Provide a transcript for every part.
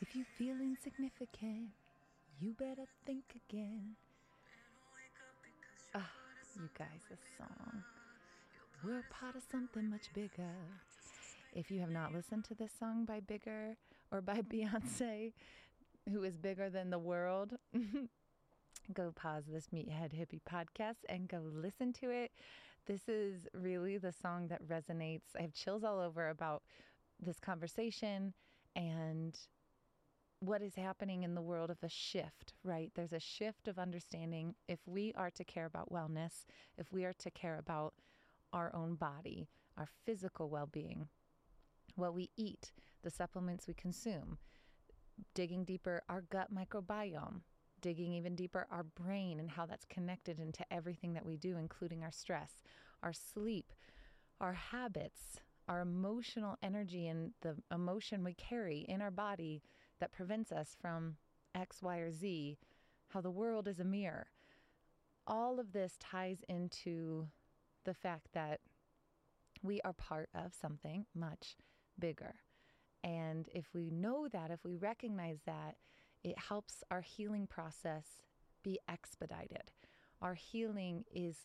If you feel insignificant, you better think again. Ah, you guys, this song. We're part of something much bigger. If you have not listened to this song by Bigger or by Beyonce, who is bigger than the world, go pause this Meathead Hippie podcast and go listen to it. This is really the song that resonates. I have chills all over about this conversation and what is happening in the world of a shift, right? There's a shift of understanding if we are to care about wellness, if we are to care about our own body, our physical well being, what we eat, the supplements we consume, digging deeper, our gut microbiome, digging even deeper, our brain and how that's connected into everything that we do, including our stress, our sleep, our habits, our emotional energy, and the emotion we carry in our body that prevents us from X, Y, or Z, how the world is a mirror. All of this ties into the fact that we are part of something much bigger. And if we know that, if we recognize that, it helps our healing process be expedited. Our healing is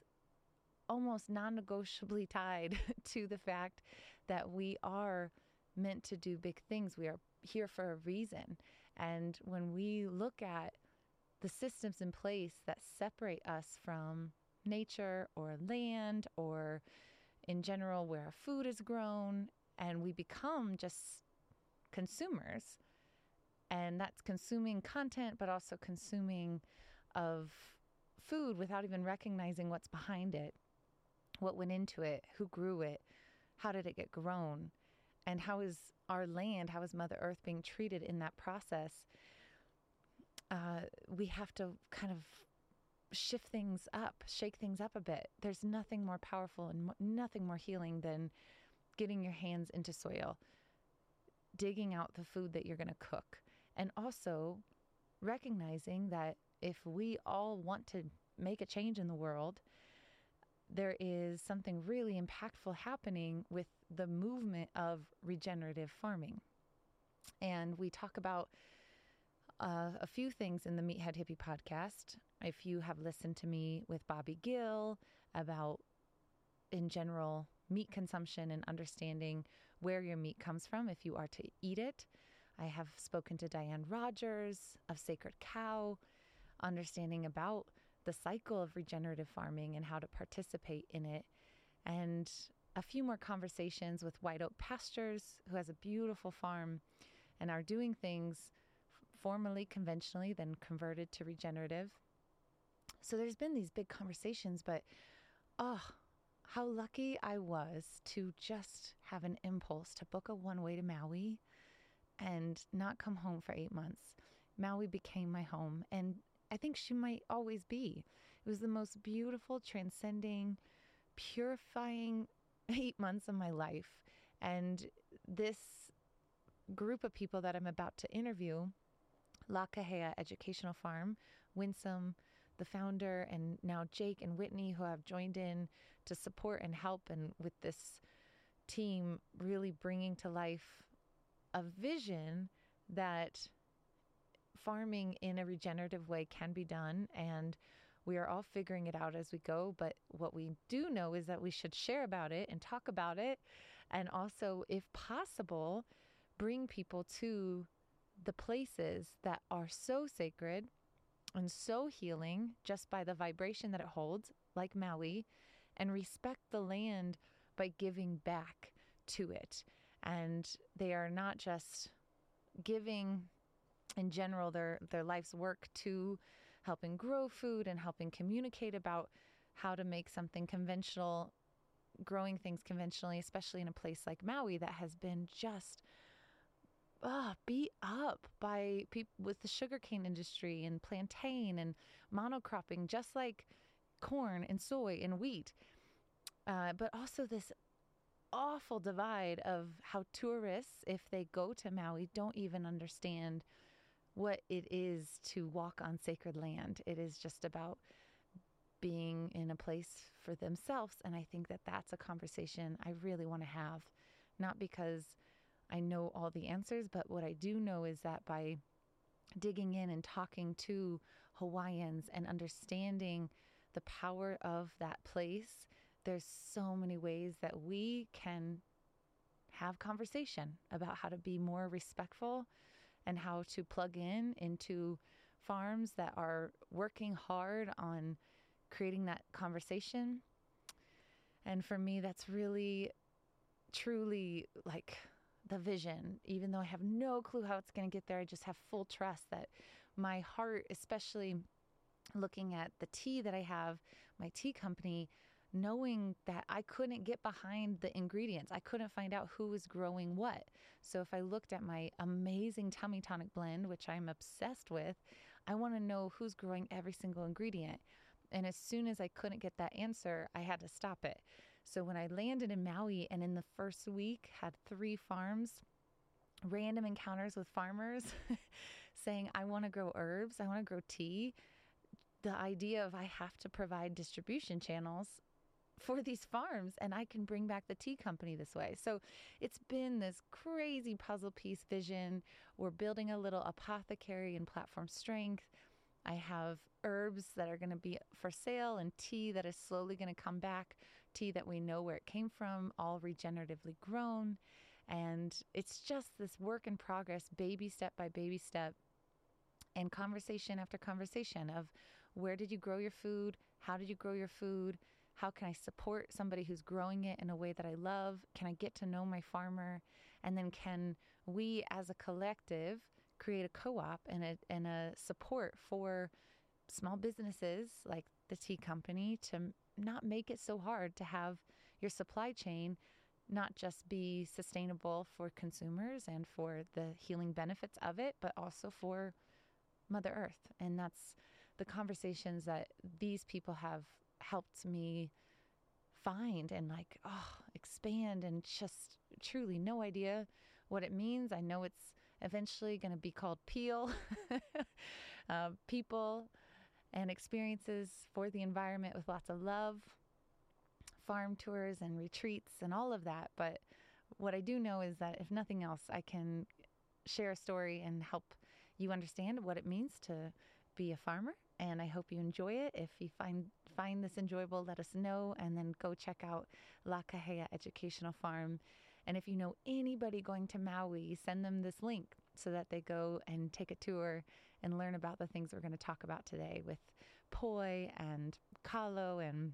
almost non negotiably tied to the fact that we are meant to do big things. We are here for a reason. And when we look at the systems in place that separate us from nature or land or in general where our food is grown and we become just consumers and that's consuming content but also consuming of food without even recognizing what's behind it what went into it who grew it how did it get grown and how is our land how is mother earth being treated in that process uh, we have to kind of shift things up, shake things up a bit. There's nothing more powerful and nothing more healing than getting your hands into soil, digging out the food that you're going to cook, and also recognizing that if we all want to make a change in the world, there is something really impactful happening with the movement of regenerative farming. And we talk about uh, a few things in the Meathead Hippie podcast. If you have listened to me with Bobby Gill about, in general, meat consumption and understanding where your meat comes from if you are to eat it, I have spoken to Diana Rodgers of Sacred Cow, understanding about the cycle of regenerative farming and how to participate in it. And a few more conversations with White Oak Pastures, who has a beautiful farm and are doing things formerly conventionally, then converted to regenerative. So there's been these big conversations, but oh, how lucky I was to just have an impulse to book a one way to Maui and not come home for eight months. Maui became my home, and I think she might always be. It was the most beautiful, transcending, purifying eight months of my life. And this group of people that I'm about to interview Lakahea Educational Farm, Winsome, the founder, and now Jake and Whitney, who have joined in to support and help, and with this team really bringing to life a vision that farming in a regenerative way can be done. And we are all figuring it out as we go. But what we do know is that we should share about it and talk about it. And also, if possible, bring people to the places that are so sacred and so healing just by the vibration that it holds, like Maui, and respect the land by giving back to it. And they are not just giving in general their their life's work to helping grow food and helping communicate about how to make something conventional growing things conventionally especially in a place like Maui that has been just uh, beat up by people with the sugarcane industry and plantain and monocropping, just like corn and soy and wheat. Uh, but also this awful divide of how tourists, if they go to Maui, don't even understand what it is to walk on sacred land. It is just about being in a place for themselves. And I think that that's a conversation I really want to have, not because I know all the answers, but what I do know is that by digging in and talking to Hawaiians and understanding the power of that place, there's so many ways that we can have conversation about how to be more respectful and how to plug in into farms that are working hard on creating that conversation. And for me, that's really, truly like the vision. Even though I have no clue how it's going to get there, I just have full trust that my heart, especially looking at the tea that I have, my tea company, knowing that I couldn't get behind the ingredients. I couldn't find out who was growing what. So if I looked at my amazing tummy tonic blend, which I'm obsessed with, I want to know who's growing every single ingredient. And as soon as I couldn't get that answer, I had to stop it. So when I landed in Maui and in the first week had three farms, random encounters with farmers saying, I want to grow herbs, I want to grow tea. The idea of I have to provide distribution channels for these farms and I can bring back the tea company this way. So it's been this crazy puzzle piece vision. We're building a little apothecary and platform strength. I have herbs that are going to be for sale and tea that is slowly going to come back, tea that we know where it came from, all regeneratively grown. And it's just this work in progress, baby step by baby step, and conversation after conversation of where did you grow your food? How did you grow your food? How can I support somebody who's growing it in a way that I love? Can I get to know my farmer? And then can we as a collective create a co-op and a and a support for small businesses like the tea company to not make it so hard to have your supply chain not just be sustainable for consumers and for the healing benefits of it, but also for Mother Earth. And that's the conversations that these people have helped me find and like, oh, expand and just truly no idea what it means. I know it's eventually going to be called Peel uh, People and Experiences for the Environment with lots of love, farm tours and retreats and all of that. But what I do know is that if nothing else, I can share a story and help you understand what it means to be a farmer. And I hope you enjoy it. If you find find this enjoyable, let us know, and then go check out La Kahea Educational Farm and if you know anybody going to Maui, send them this link so that they go and take a tour and learn about the things we're going to talk about today with poi and kalo and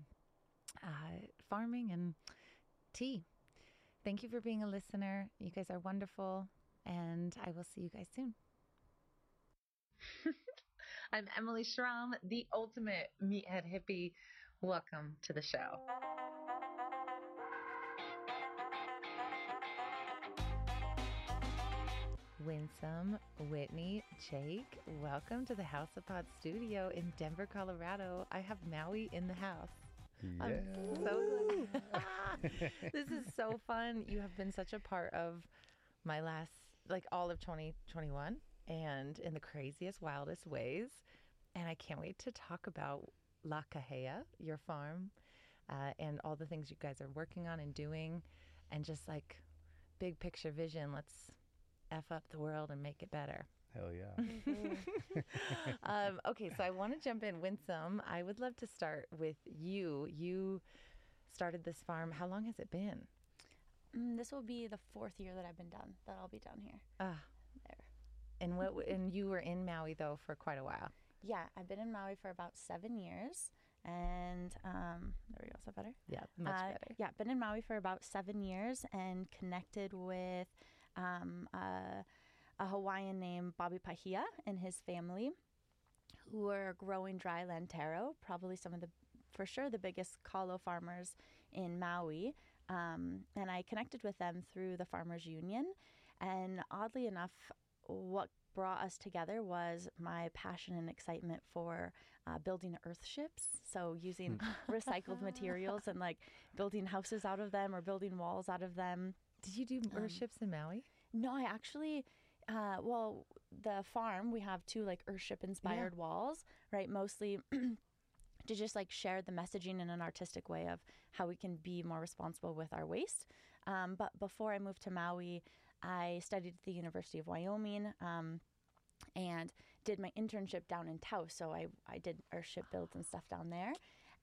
uh, farming and tea. Thank you for being a listener. You guys are wonderful, and I will see you guys soon. I'm Emily Schramm, the ultimate meathead hippie. Welcome to the show. Winsome, Whitney, Jake, welcome to the House of Pod studio in Denver, Colorado. I have Maui in the house. Yeah. I'm so glad. this is so fun. You have been such a part of my last, like all of 2021 and in the craziest, wildest ways. And I can't wait to talk about La Kahea, your farm, uh, and all the things you guys are working on and doing, and just like big picture vision. Let's F up the world and make it better. Hell yeah. Mm-hmm. um, okay, so I want to jump in. Winsome, I would love to start with you. You started this farm. How long has it been? Mm, this will be the fourth year that I've been done. That I'll be done here. Ah, There. And what? And you were in Maui though for quite a while. Yeah, I've been in Maui for about seven years, and um, there we go. Is that better? Yeah, much Uh, better. Yeah, been in Maui for about seven years and connected with um, a, a Hawaiian named Bobby Pahia and his family, who are growing dryland taro, probably some of the, for sure, the biggest kalo farmers in Maui. Um, and I connected with them through the Farmers Union. And oddly enough, what brought us together was my passion and excitement for uh, building earth ships. So using recycled materials and like building houses out of them or building walls out of them. Did you do um, earth ships in Maui? No, I actually, uh, well, the farm, we have two like Earthship inspired walls, right? Mostly to just like share the messaging in an artistic way of how we can be more responsible with our waste. Um, but before I moved to Maui, I studied at the University of Wyoming um, and did my internship down in Taos. So I, I did earthship builds and stuff down there.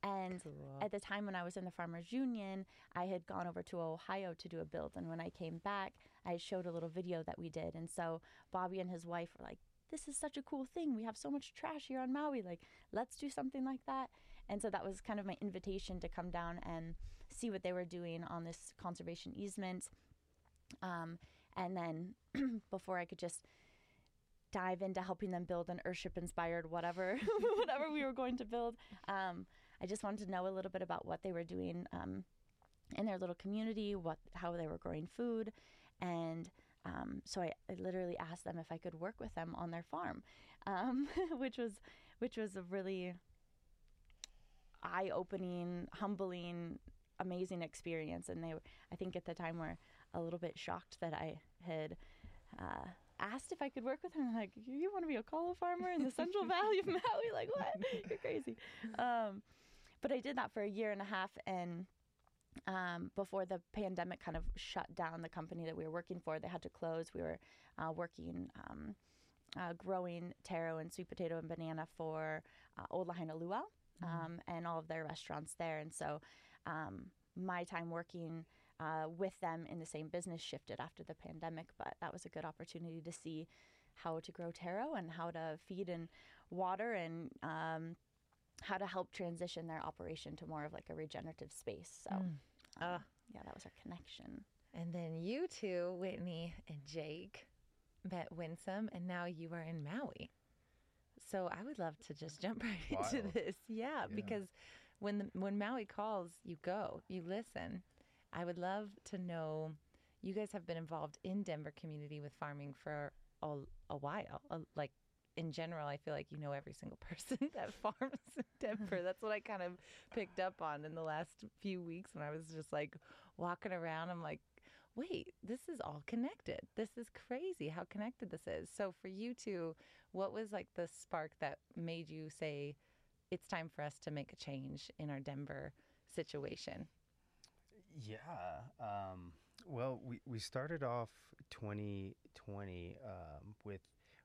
And Cool. at the time when I was in the Farmers Union, I had gone over to Ohio to do a build. And when I came back, I showed a little video that we did. And so Bobby and his wife were like, this is such a cool thing. We have so much trash here on Maui. Like, let's do something like that. And so that was kind of my invitation to come down and see what they were doing on this conservation easement. Um, and then before I could just dive into helping them build an Earthship inspired whatever, whatever we were going to build, um, I just wanted to know a little bit about what they were doing um, in their little community, what how they were growing food, and um, so I, I literally asked them if I could work with them on their farm, um, which was which was a really eye opening, humbling, amazing experience. And they, I think, at the time were a little bit shocked that I had. Uh, asked if I could work with them. I'm like, you want to be a kalo farmer in the Central Valley of Maui? Like, what? You're crazy. Um, but I did that for a year and a half, and um, before the pandemic kind of shut down the company that we were working for, they had to close. We were uh, working. Um, uh, growing taro and sweet potato and banana for uh, Old Lahaina Luau um, and all of their restaurants there. And so um, my time working uh, with them in the same business shifted after the pandemic, but that was a good opportunity to see how to grow taro and how to feed and water and um, how to help transition their operation to more of like a regenerative space. So, Mm. um, Ah. yeah, that was our connection. And then you two, Whitney and Jake, met Winsome, and now you are in Maui. So I would love to just jump right into this. Yeah, Yeah. because when the, when Maui calls, you go, you listen. I would love to know. You guys have been involved in Denver community with farming for a, a while. Uh, like in general, I feel like you know every single person that farms in Denver. That's what I kind of picked up on in the last few weeks when I was just like walking around. I'm like, wait, this is all connected. This is crazy how connected this is. So for you two, what was like the spark that made you say it's time for us to make a change in our Denver situation? Yeah. Um, well, we, we started off 2020 um, with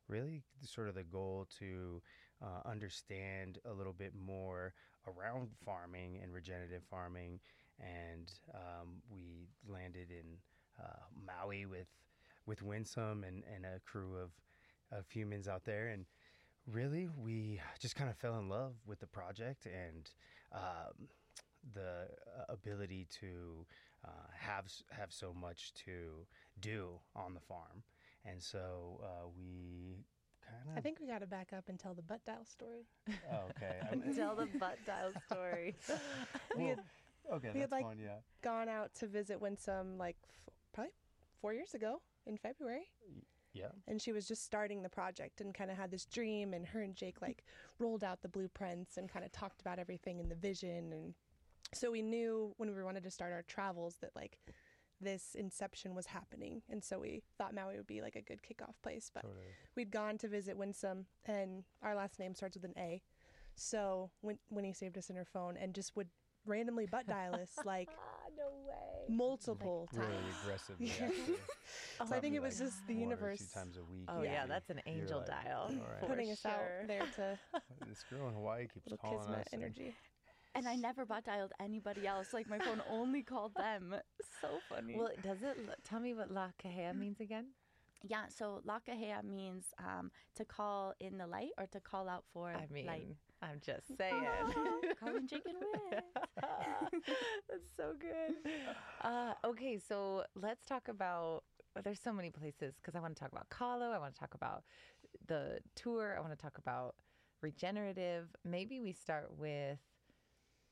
really sort of the goal to uh, understand a little bit more around farming and regenerative farming. And um, we landed in uh, Maui with with Winsome and, and a crew of, of humans out there. And really, we just kind of fell in love with the project and um, ability to uh, have have so much to do on the farm, and so uh, we kind of. I think we got to back up and tell the butt dial story. Oh, okay. Tell the butt dial story. We had well, okay, we had, like, fun. Yeah. gone out to visit Winsome like f- probably four years ago in February. Yeah. And she was just starting the project and kind of had this dream. And her and Jake like rolled out the blueprints and kind of talked about everything and the vision. And so we knew when we wanted to start our travels that like this inception was happening. And so we thought Maui would be like a good kickoff place. But Totally. we'd gone to visit Winsome, and our last name starts with an A. So when Winnie saved us in her phone and just would randomly butt dial us like ah, no way. multiple Really times. aggressively. Yeah. Actually. So I think it was like just the universe two times a week. Oh yeah, Yeah. that's an angel like, dial. "All right, for putting us out there to This girl in Hawaii keeps calling kismet us. and- energy. And I never butt dialed anybody else. Like my phone only called them. So funny. Well, does it? Tell me what La Kahea means again. yeah. So La lakahea means um, to call in the light or to call out for I mean, light. I'm just saying. Calling Jake and Whit. That's so good. Uh, okay, so let's talk about. well, There's so many places because I want to talk about kalo. I want to talk about the tour. I want to talk about regenerative. Maybe we start with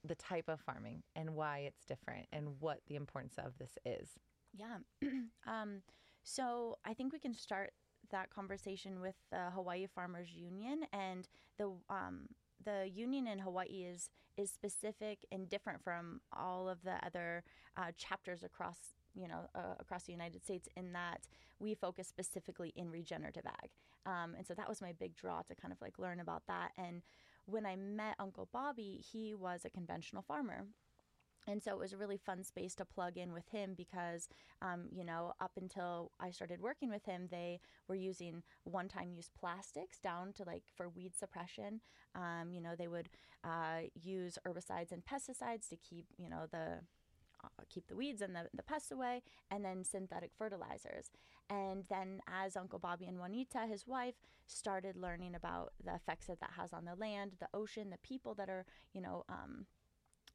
the type of farming and why it's different and what the importance of this is. Yeah. um, so I think we can start that conversation with the Hawaii Farmers Union and the um, the union in Hawaii is is specific and different from all of the other uh, chapters across you know uh, across the United States in that we focus specifically in regenerative ag, um, and so that was my big draw to kind of like learn about that. And when I met Uncle Bobby, he was a conventional farmer. and so it was a really fun space to plug in with him because um, you know up until i started working with him they were using one-time use plastics down to like for weed suppression um, you know they would uh, use herbicides and pesticides to keep you know the keep the weeds and the, the pests away and then synthetic fertilizers and then as uncle bobby and juanita his wife started learning about the effects that that has on the land the ocean the people that are you know um,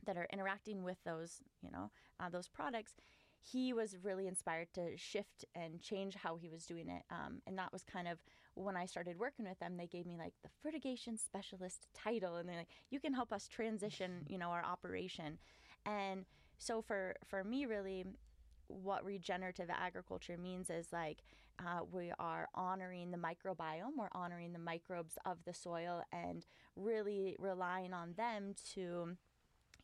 that are interacting with those, you know, uh, those products, he was really inspired to shift and change how he was doing it. Um, and that was kind of when I started working with them, they gave me like the fertigation specialist title, and they're like, "You can help us transition, you know, our operation." And so for for me, really, what regenerative agriculture means is like uh, we are honoring the microbiome, we're honoring the microbes of the soil, and really relying on them to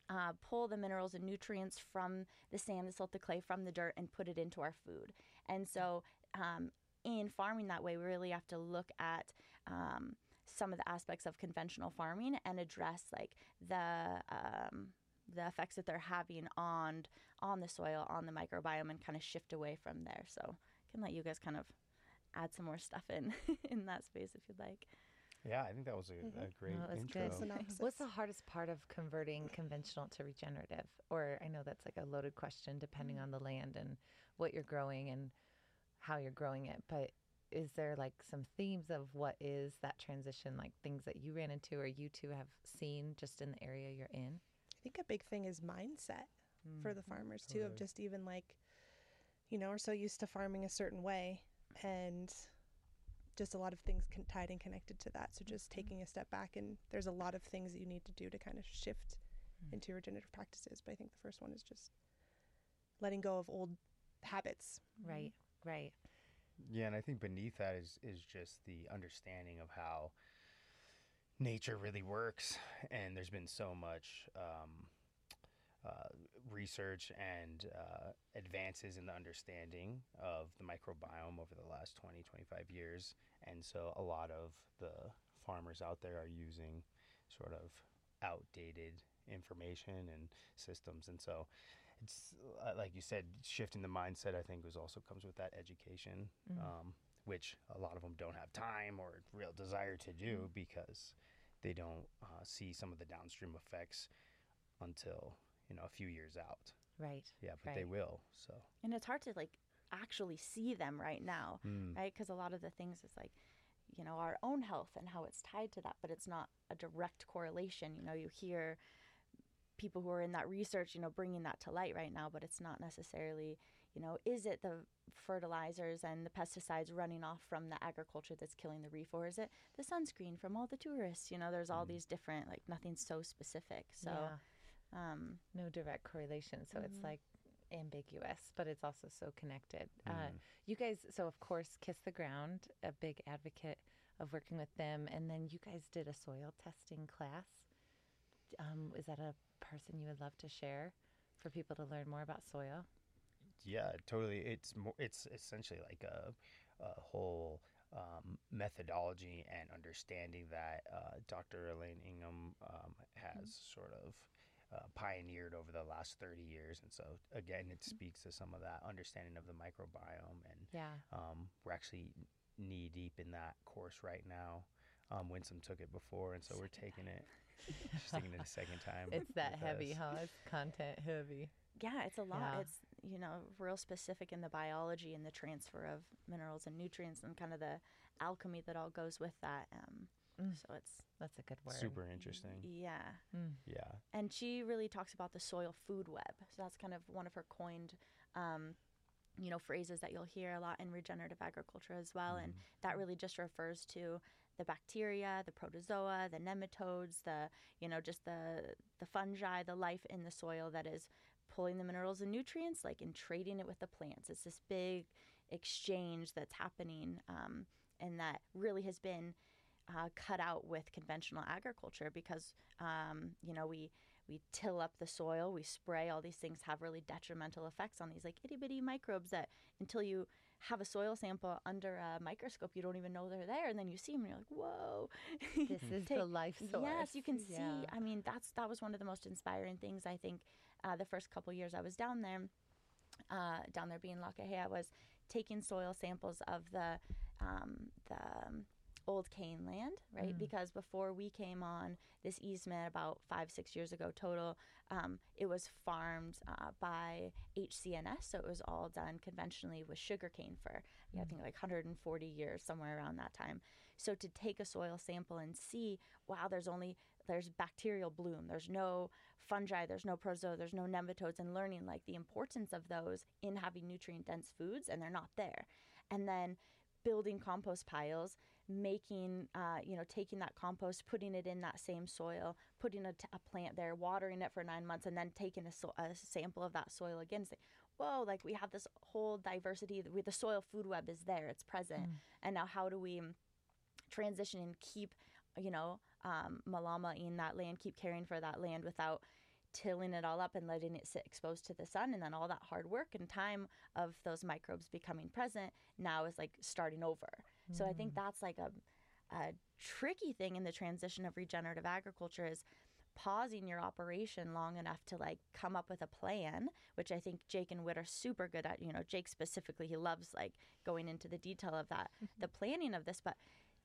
uh, pull the minerals and nutrients from the sand, the silt, the clay, from the dirt, and put it into our food. And so, um, in farming that way, we really have to look at um, some of the aspects of conventional farming and address like the um, the effects that they're having on on the soil, on the microbiome, and kind of shift away from there. So, I can let you guys kind of add some more stuff in in that space if you'd like. Yeah, I think that was a, Mhm. a great No, was intro. good. What's the hardest part of converting conventional to regenerative? Or I know that's like a loaded question depending Mm. on the land and what you're growing and how you're growing it. But is there like some themes of what is that transition, like things that you ran into or you two have seen just in the area you're in? I think a big thing is mindset mm, for the farmers too, of just even like, you know, we're so used to farming a certain way, and just a lot of things con- tied and connected to that. So just mm-hmm. taking a step back, and there's a lot of things that you need to do to kind of shift Mm. into regenerative practices. But I think the first one is just letting go of old habits. Right, mm-hmm. right. Yeah, and I think beneath that is is just the understanding of how nature really works, and there's been so much um, uh, research and uh, advances in the understanding of the microbiome over the last 20, 25 years, and so a lot of the farmers out there are using sort of outdated information and systems, and so it's uh, like you said, shifting the mindset. I think was also comes with that education, Mhm. um, which a lot of them don't have time or real desire to do because they don't uh, see some of the downstream effects until you know a few years out. Right. Yeah, but they will. So And it's hard to like actually see them right now. Mm. right? Because a lot of the things is like, you know, our own health and how it's tied to that, but it's not a direct correlation. You know, you hear people who are in that research, you know, bringing that to light right now, but it's not necessarily, you know, is it the fertilizers and the pesticides running off from the agriculture that's killing the reef, or is it the sunscreen from all the tourists? You know, there's all Mm. these different, like, nothing's so specific. So, yeah. um, No direct correlation. So it's Mhm. like ambiguous, but it's also so connected. Uh, Mm. you guys, so of course, Kiss the Ground, a big advocate of working with them. And then you guys did a soil testing class. Um, is that a person you would love to share for people to learn more about soil? Yeah, totally. It's more. It's essentially like a, a whole um, methodology and understanding that uh, Dr. Elaine Ingham um, has sort of uh, pioneered over the last 30 years. And so, again, it speaks to some of that understanding of the microbiome. And Yeah. um, we're actually knee deep in that course right now. Um, Winsome took it before, and so we're taking it. She's taking it a second time. It's that heavy, us. huh? It's content heavy. Yeah, it's a lot. Yeah. It's you know real specific in the biology and the transfer of minerals and nutrients and kind of the alchemy that all goes with that. Um, Mm. So it's That's a good word. Super interesting. yeah, Mm. Yeah. and she really talks about the soil food web. So that's kind of one of her coined. Um, you know phrases that you'll hear a lot in regenerative agriculture as well and Mhm. that really just refers to the bacteria the protozoa the nematodes the you know just the the fungi the life in the soil that is pulling the minerals and nutrients like and trading it with the plants it's this big exchange that's happening um, and that really has been uh, cut out with conventional agriculture because um, you know we we till up the soil we spray all these things have really detrimental effects on these like itty bitty microbes that until you have a soil sample under a microscope you don't even know they're there and then you see them and you're like whoa This is Take- the life source. Yes, you can see. Yeah. I mean, that's that was one of the most inspiring things I think uh, the first couple years I was down there, uh, down there being Lakahea, I was taking soil samples of the um, the um, old cane land, right? Mm. Because before we came on this easement about five, six years ago total, um, it was farmed uh, by HC&S. So it was all done conventionally with sugarcane for, yeah, I think like 140 years, somewhere around that time. So to take a soil sample and see, wow, there's only, there's bacterial bloom, there's no fungi, there's no protozoa, there's no nematodes, and learning like the importance of those in having nutrient dense foods, and they're not there. And then building compost piles making uh, you know taking that compost putting it in that same soil putting a, t- a plant there watering it for nine months and then taking a, so- a sample of that soil again say whoa like we have this whole diversity with the soil food web is there it's present Mm. and now how do we transition and keep you know um, malama in that land keep caring for that land without tilling it all up and letting it sit exposed to the sun. And then all that hard work and time of those microbes becoming present now is like starting over. So i think that's like a, a tricky thing in the transition of regenerative agriculture is pausing your operation long enough to like come up with a plan which i think jake and Whit are super good at. You know jake specifically he loves like going into the detail of that the planning of this. But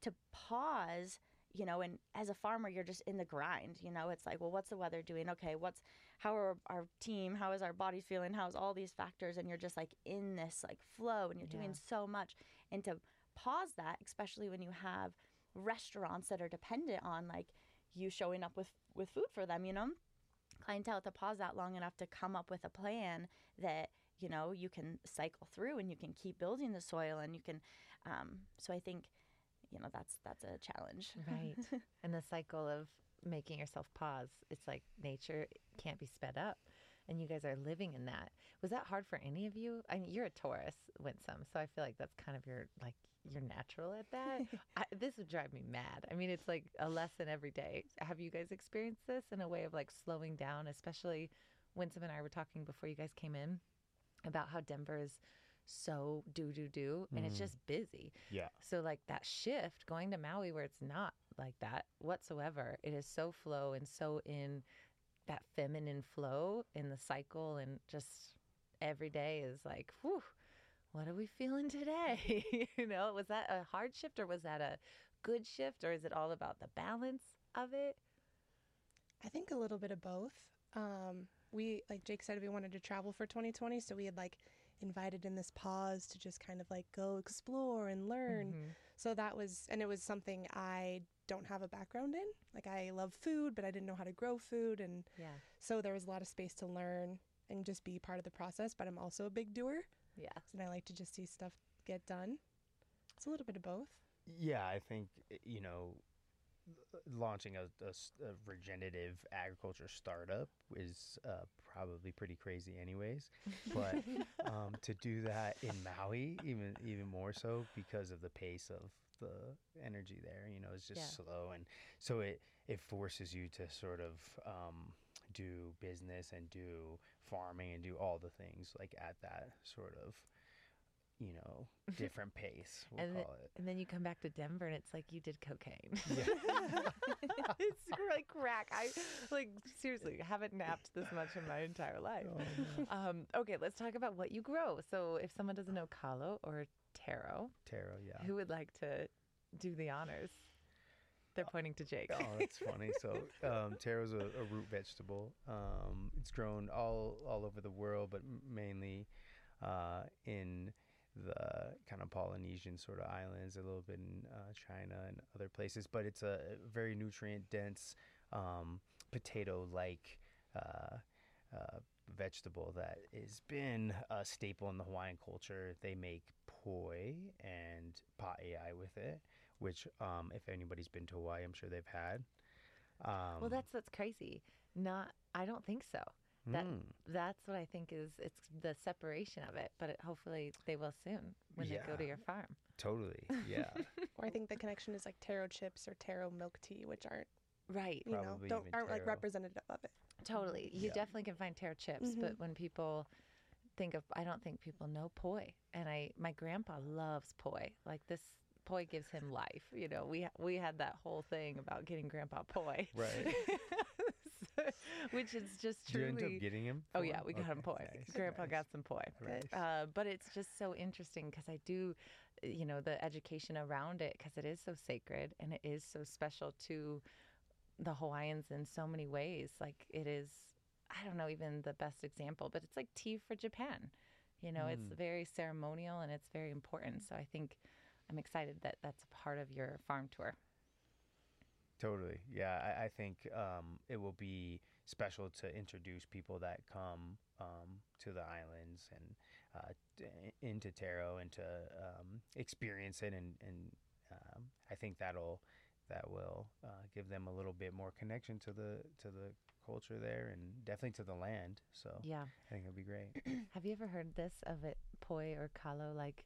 to pause you know and as a farmer you're just in the grind you know? It's like well what's the weather doing? Okay what's how are our team how is our body feeling? How's all these factors? And you're just like in this like flow and you're doing so much. And to pause that especially when you have restaurants that are dependent on like you showing up with with food for them you know? Clientele to pause that long enough to come up with a plan that you know you can cycle through and you can keep building the soil and you can um, so i think you know that's that's a challenge Right. and the cycle of making yourself pause. It's like nature can't be sped up. And you guys are living in that. Was that hard for any of you? I mean, you're a Taurus, Winsome, so I feel like that's kind of your like you're natural at that. I, this would drive me mad. I mean, it's like a lesson every day. Have you guys experienced this in a way of like slowing down? Especially Winsome and I were talking before you guys came in about how Denver is so do do do, and it's Mm. just busy. Yeah. So like that shift going to Maui where it's not like that whatsoever. It is so flow and so in that feminine flow in the cycle and just every day is like, whew, what are we feeling today? you know, was that a hard shift or was that a good shift or is it all about the balance of it? I think a little bit of both. Um, we, like Jake said, we wanted to travel for 2020, so we had like invited in this pause to just kind of like go explore and learn. Mhm. So that was, and it was something I don't have a background in. Like I love food, but I didn't know how to grow food, and Yeah. so there was a lot of space to learn and just be part of the process. But I'm also a big doer, Yeah. and I like to just see stuff get done. It's a little bit of both. Yeah, I think uh, you know, l- launching a regenerative agriculture startup is uh, probably pretty crazy, anyways. But um, to do that in Maui, even even more so because of the pace of the energy there, you know, it's just Yeah. slow, and so it it forces you to sort of um, do business and do farming and do all the things like at that sort of you know different pace we'll And the- call it And then you come back to Denver and it's like you did cocaine. Yeah. it's like crack. I like seriously haven't napped this much in my entire life. Oh, Um, okay, let's talk about what you grow. So, if someone doesn't know kalo or taro, Taro, yeah. who would like to do the honors? They're pointing to Jake. Oh, that's funny. So, um, is a, a root vegetable. Um, it's grown all all over the world, but mainly uh, in the kind of Polynesian sort of islands, a little bit in uh, China and other places. But it's a very nutrient dense, um, potato like. Uh, uh, vegetable that has been a staple in the Hawaiian culture. They make poi and pa'i'ai with it, which, um, if anybody's been to Hawaii, I'm sure they've had. Um, well, that's what's crazy. Not, I don't think so. That mm, that's what I think is it's the separation of it. But it, hopefully they will soon when they go to your farm. totally, yeah, Or I think the connection is like taro chips or taro milk tea, which aren't Right. you know don't aren't like representative of it. Totally. You Yeah. definitely can find taro chips, Mhm. but when people think of, I don't think people know poi. And I, my grandpa loves poi. Like this poi gives him life. You know, we we had that whole thing about getting grandpa poi. right. which is just Did you end truly. up getting him? Oh yeah, we got him poi. nice, Grandpa nice. got some poi. Nice. Uh, but it's just so interesting because I do, you know, the education around it because it is so sacred and it is so special to the Hawaiians in so many ways. Like it is, I don't know, even the best example, but it's like tea for Japan. You know, it's Mm. very ceremonial and it's very important. So I think I'm excited that that's a part of your farm tour. Totally. Yeah, I, I think um, it will be special to introduce people that come um, to the islands and uh, t- into Taro and to um, experience it, and, and um, I think that'll that will uh, give them a little bit more connection to the to the culture there, and definitely to the land. So Yeah. I think it'll be great. Have you ever heard this of it, poi or kalo, like,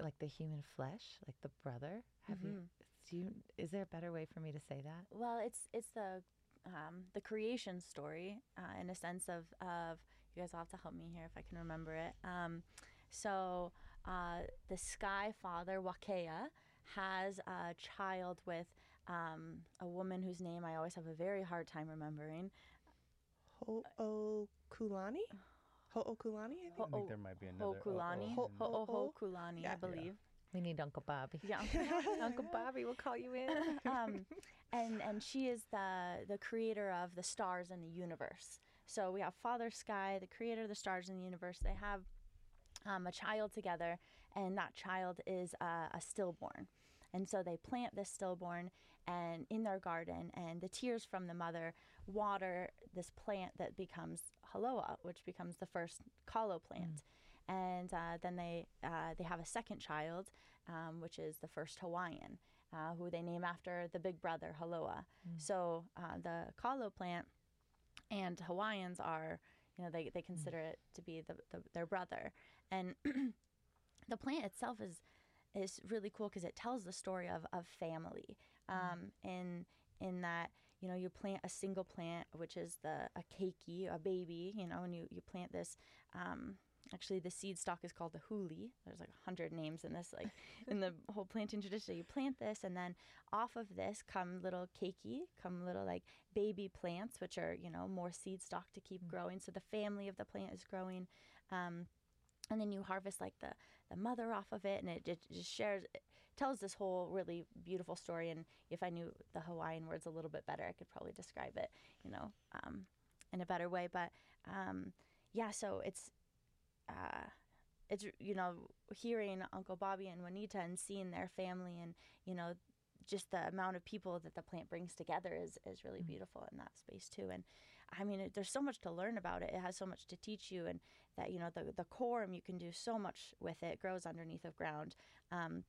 like the human flesh, like the brother? Have you? Do you? Is there a better way for me to say that? Well, it's it's the um, the creation story uh, in a sense of of you guys will have to help me here if I can remember it. Um, so uh, the Sky Father Wakea has a child with um, a woman whose name I always have a very hard time remembering. Ho'okulani? Ho'okulani, I think. I think there might be another. Ho'okulani, Ho- and- Ho'okulani, I believe. We need Uncle Bobby. Yeah. Uncle Bobby will call you in. um, and and she is the the creator of the stars and the universe. So we have Father Sky, the creator of the stars and the universe. They have um, a child together, and that child is uh, a stillborn. And so they plant this stillborn and in their garden, and the tears from the mother water this plant that becomes haloa, which becomes the first kalo plant. And uh, then they uh, they have a second child, um, which is the first Hawaiian, uh, who they name after the big brother Haloa. So uh, the kalo plant and Hawaiians are, you know, they, they consider it to be the, the, their brother. And the plant itself is is really cool because it tells the story of, of family. Um, in in that you know you plant a single plant, which is the a keiki, a baby, you know, and you you plant this. Um, actually, the seed stock is called the huli. There's like a hundred names in this, like in the whole planting tradition. You plant this, and then off of this come little keiki, come little like baby plants, which are you know more seed stock to keep growing. So the family of the plant is growing. Um, and then you harvest like the, the mother off of it and it just, just shares it tells this whole really beautiful story and if i knew the hawaiian words a little bit better i could probably describe it you know um, in a better way but um, yeah so it's uh, it's you know hearing uncle bobby and juanita and seeing their family and you know just the amount of people that the plant brings together is, is really beautiful in that space too. And i mean it, there's so much to learn about it. It has so much to teach you and that you know the the corm you can do so much with it. it grows underneath of ground. Um,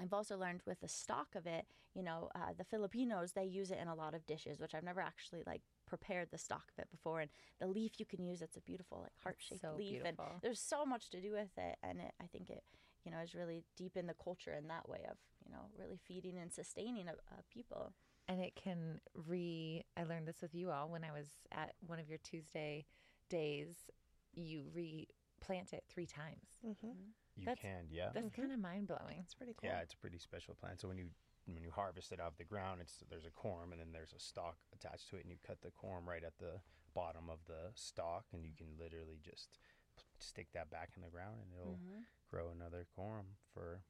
I've also learned with the stalk of it, you know, uh, the Filipinos they use it in a lot of dishes, which I've never actually like prepared the stalk of it before. And the leaf you can use, it's a beautiful like heart shaped so leaf, beautiful. and there's so much to do with it. And it, I think it, you know, is really deep in the culture in that way of you know really feeding and sustaining a, a people. and it can re i learned this with you all when i was at one of your tuesday days you replant it three times hmm You That's- can, yeah. that's mm-hmm. kind of mind-blowing It's pretty cool. Yeah, it's a pretty special plant. So when you when you harvest it out of the ground, it's there's a corm and then there's a stalk attached to it, and you cut the corm right at the bottom of the stalk, and you can literally just stick that back in the ground, and it'll Mm-hmm. grow another corm for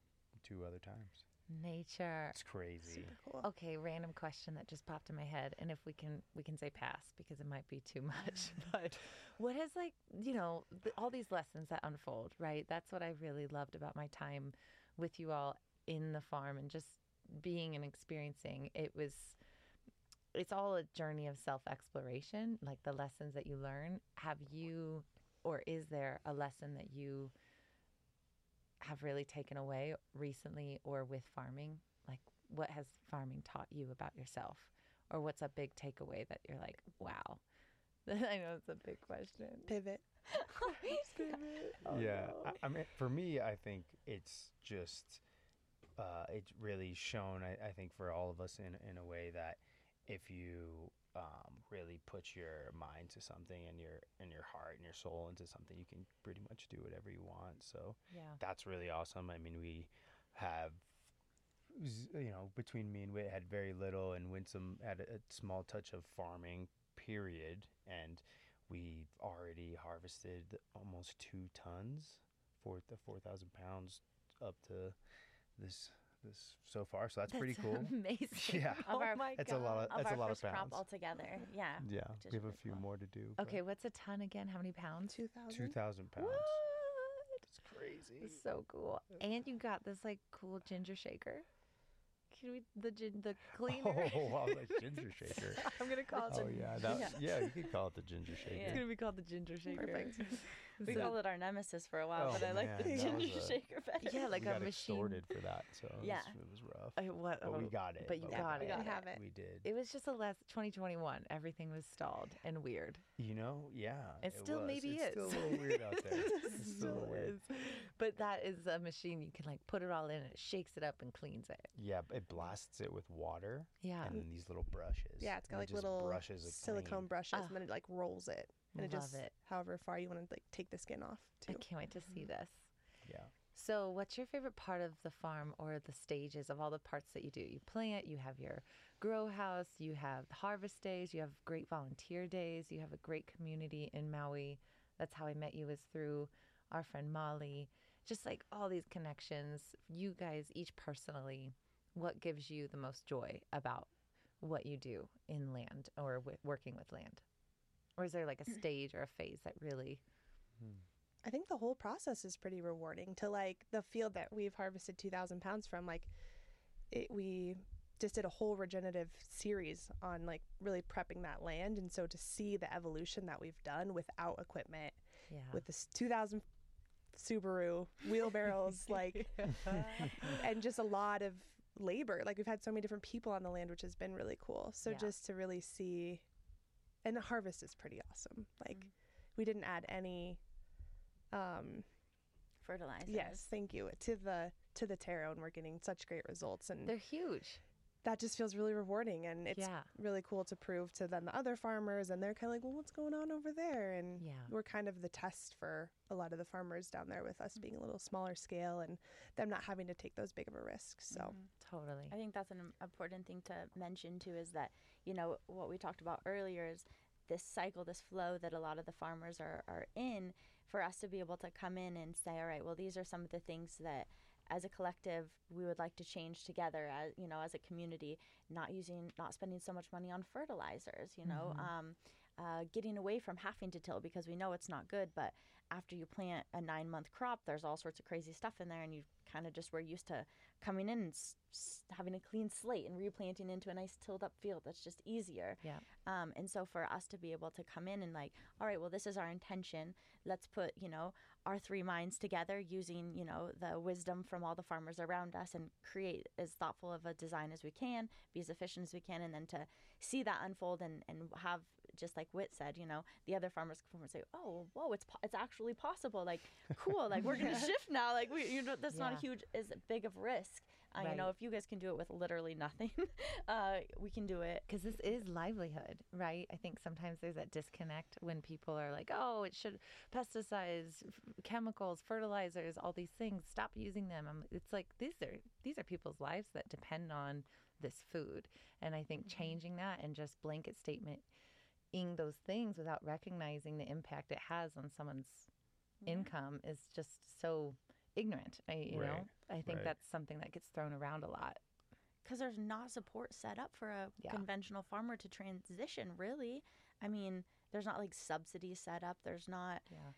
two other times. nature It's crazy. Super cool. okay random question that just popped in my head and if we can we can say pass because it might be too much but what has like you know th- all these lessons that unfold right that's what i really loved about my time with you all in the farm and just being and experiencing it was it's all a journey of self exploration like the lessons that you learn. Have you or is there a lesson that you have really taken away recently or with farming? Like what has farming taught you about yourself? Or what's a big takeaway that you're like wow. I know it's a big question. Pivot. Oh yeah, oh, I, I mean, for me, I think it's just uh, it's really shown. I, I think for all of us in in a way that if you um, really put your mind to something and your and your heart and your soul into something, you can pretty much do whatever you want. So yeah that's really awesome. I mean, we have. You know, between me and Whit had very little, and Winsome had a, a small touch of farming. period, and we've already harvested almost two tons, four the four thousand pounds up to this this so far. So that's, pretty cool. Amazing. Yeah. Of Oh our- my That's a lot of of that's our a lot of first crop pounds. altogether. Yeah. Yeah, we have a few cool. more to do. Okay, what's a ton again? How many pounds? 2000. two thousand pounds. What? It's crazy. That's so cool. And you got this like cool ginger shaker. Can we the gin the cleaner? Oh, wow, like ginger shaker. I'm gonna call it. Oh the, yeah, that, Yeah. yeah. you could call it the ginger shaker. It's gonna be called the ginger shaker. Perfect. We So- called it our nemesis for a while, Oh, but I like the ginger a- shaker better. Yeah, like we a got machine. extorted for that, so it, Yeah. was, it was rough. Uh, what? But we oh, got it. but you we got we it. got have it. We did. It was just a last 2021. Everything was stalled and weird. You know, yeah. It still was. maybe it's is. still a little weird out there. It's still a little weird. But that is a machine you can like put it all in and it shakes it up and cleans it. Yeah, it blasts it with water Yeah. and then these little brushes. Yeah, it's got like little brushes silicone clean. brushes, Ah. and then it like rolls it, and it Love just it. however far you want to like take the skin off too. I can't wait to see mm-hmm. this. Yeah. So, what's your favorite part of the farm or the stages of all the parts that you do? You plant, you have your grow house, you have harvest days, you have great volunteer days, you have a great community in Maui. That's how I met you, is through our friend Molly. Just like all these connections, you guys each personally, what gives you the most joy about what you do in land or w- working with land? Or is there like a mm. stage or a phase that really, hmm. I think the whole process is pretty rewarding. To like the field that we've harvested 2,000 pounds from, like it, we just did a whole regenerative series on like really prepping that land, and so to see the evolution that we've done without equipment, yeah. with this 2,000 Subaru wheelbarrows, like, and just a lot of labor. Like we've had so many different people on the land, which has been really cool. So Yeah. just to really see, and the harvest is pretty awesome. Like we didn't add any. Um, Fertilizers. yes, thank you to the to the taro, and we're getting such great results, and they're huge. That just feels really rewarding, and it's yeah. really cool to prove to then the other farmers, and they're kind of like, well, what's going on over there, and Yeah. we're kind of the test for a lot of the farmers down there with us being a little smaller scale and them not having to take those big of a risk. So Mhm. Totally. I think that's an important thing to mention too is that, you know, what we talked about earlier is this cycle, this flow that a lot of the farmers are, are in for us to be able to come in and say, all right, well, these are some of the things that as a collective we would like to change together as you know as a community not using not spending so much money on fertilizers you know Mhm. um, uh, getting away from having to till because we know it's not good but after you plant a nine month crop there's all sorts of crazy stuff in there and you kind of just were used to coming in and s- s- having a clean slate and replanting into a nice tilled up field. That's just easier. Yeah. um, and so for us to be able to come in and like all right well this is our intention. Let's put you know our three minds together using you know the wisdom from all the farmers around us and create as thoughtful of a design as we can be as efficient as we can and then to see that unfold and, and have just like Whit said, you know, the other farmers come and say, "Oh, whoa, it's po- it's actually possible. Like, cool. Like, we're gonna shift now. Like, we, you know, that's not a Yeah. huge, is big of risk. Uh, You know, if you guys can do it with literally nothing, uh, we can do it. Because this is livelihood, right? I think sometimes there's that disconnect when people are like, oh, it should pesticides, f- chemicals, fertilizers, all these things. Stop using them. I'm, it's like these are these are people's lives that depend on this food, and I think changing that and just blanket statement those things without recognizing the impact it has on someone's mm-hmm. income is just so ignorant. I, you know, I think right. that's something that gets thrown around a lot. because there's not support set up for a Yeah. conventional farmer to transition really i mean there's not like subsidies set up there's not Yeah.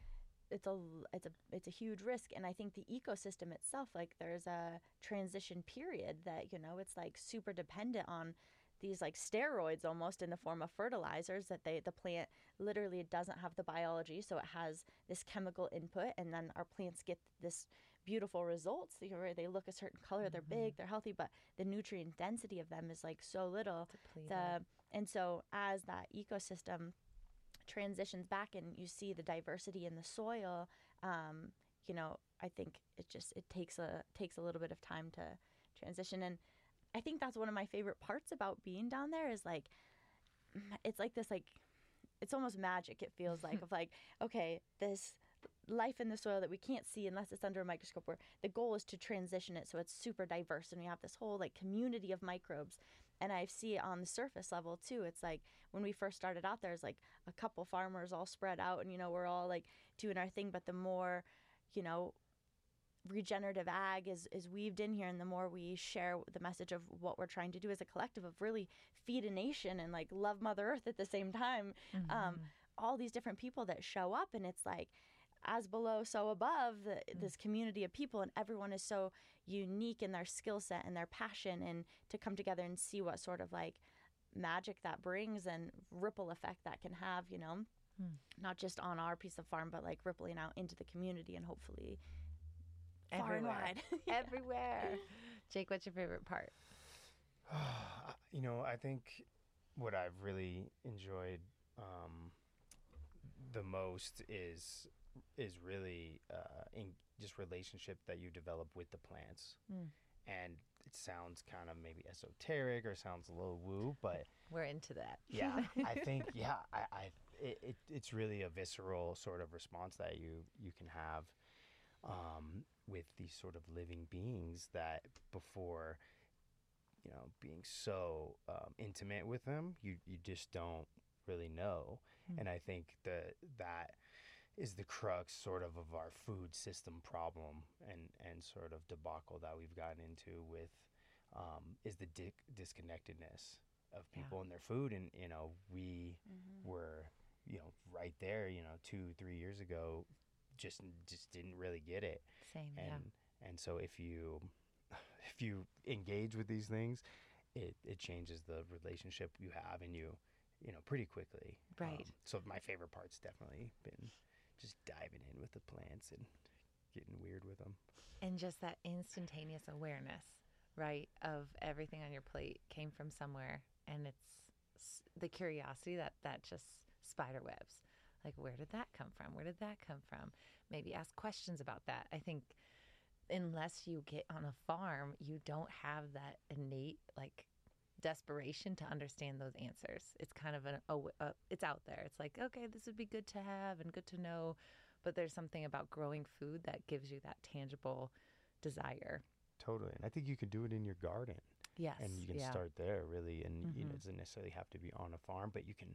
it's a it's a it's a huge risk and i think the ecosystem itself like there's a transition period that you know it's like super dependent on these like steroids almost in the form of fertilizers that they the plant literally doesn't have the biology so it has this chemical input and then our plants get this beautiful results where they look a certain color they're big they're healthy but the nutrient density of them is like so little Depleted. the and so as that ecosystem transitions back and you see the diversity in the soil um, you know i think it just it takes a takes a little bit of time to transition and i think that's one of my favorite parts about being down there is like it's like this like it's almost magic it feels like of like okay this life in the soil that we can't see unless it's under a microscope where the goal is to transition it so it's super diverse and we have this whole like community of microbes and I see it on the surface level too. It's like when we first started out, there's like a couple farmers all spread out, and you know we're all like doing our thing. But the more, you know, regenerative ag is is weaved in here, and the more we share the message of what we're trying to do as a collective of really feed a nation and like love Mother Earth at the same time. Um, mm-hmm. all these different people that show up, and it's like as below, so above the, mm. this community of people, and everyone is so unique in their skill set and their passion, and to come together and see what sort of like magic that brings and ripple effect that can have, you know, hmm. not just on our piece of farm, but like rippling out into the community and hopefully far and Everywhere. wide. Everywhere. Jake, what's your favorite part? you know, I think what I've really enjoyed um, the most is is really uh, in just relationship that you develop with the plants. Mm. And it sounds kind of maybe esoteric or sounds a little woo, but We're into that. yeah, I think yeah, I, I it, it, it's really a visceral sort of response that you you can have um, with these sort of living beings that before you know being so um, intimate with them, you you just don't really know, and I think that that is the crux sort of of our food system problem and and sort of debacle that we've gotten into with um, is the di- disconnectedness of Yeah. people and their food. And you know we were you know right there you know two three years ago just just didn't really get it Same, and yeah. and so if you if you engage with these things it it changes the relationship you have and you you know pretty quickly Right. Um, so my favorite part's definitely been just diving in with the plants and getting weird with them And just that instantaneous awareness, right, of everything on your plate came from somewhere, and it's the curiosity that that just spider webs. Like, where did that come from? Where did that come from? Maybe ask questions about that. I think unless you get on a farm, you don't have that innate like desperation to understand those answers. It's kind of an oh, uh, it's out there. It's like okay, this would be good to have and good to know, but there's something about growing food that gives you that tangible desire. totally and i think you can do it in your garden Yes, and you can yeah. start there really and you know, it doesn't necessarily have to be on a farm but you can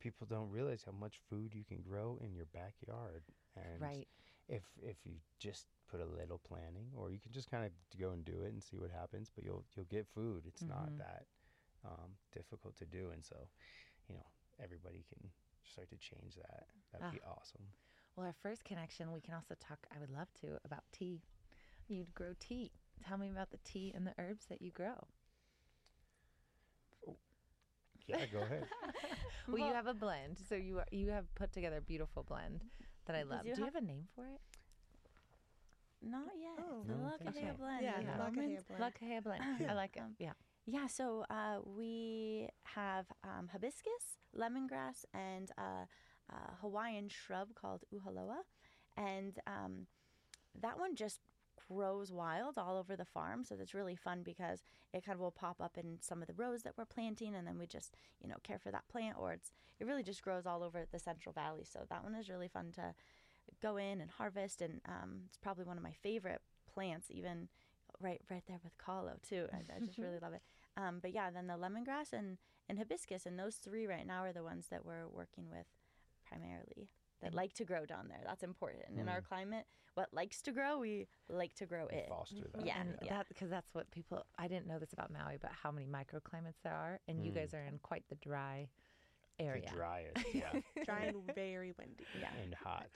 people don't realize how much food you can grow in your backyard and right. if if you just put a little planning or you can just kind of go and do it and see what happens but you'll you'll get food it's not Mhm. that um, difficult to do and so you know everybody can start to change that that'd be awesome Well, our first connection, we can also talk. I would love to about tea. You'd grow tea. Tell me about the tea and the herbs that you grow. Yeah go ahead Well, you have a blend, so you are, you have put together a beautiful blend that I We love. do Do you have- have a name for it? Not yet. Oh, the no, La thank Kahea blend. Yeah, we Yeah. La. Kahea blend. La Kahea blend. I like it. Yeah. Yeah, so uh, we have um, hibiscus, lemongrass, and uh, a Hawaiian shrub called uhaloa. And um, that one just grows wild all over the farm. So that's really fun because it kind of will pop up in some of the rows that we're planting, and then we just, you know, care for that plant, or it's it really just grows all over the Central Valley. So that one is really fun to go in and harvest, and um, it's probably one of my favorite plants, even right right there with kalo too. I, I just really love it. Um, but yeah, then the lemongrass and and hibiscus, and those three right now are the ones that we're working with primarily that like to grow down there. That's important in our climate. What likes to grow, we like to grow You it. foster that Yeah, and yeah. that because that's what people. I didn't know this about Maui, but how many microclimates there are, and you Mm. guys are in quite the dry the area. driest yeah Dry and very windy. Yeah. and hot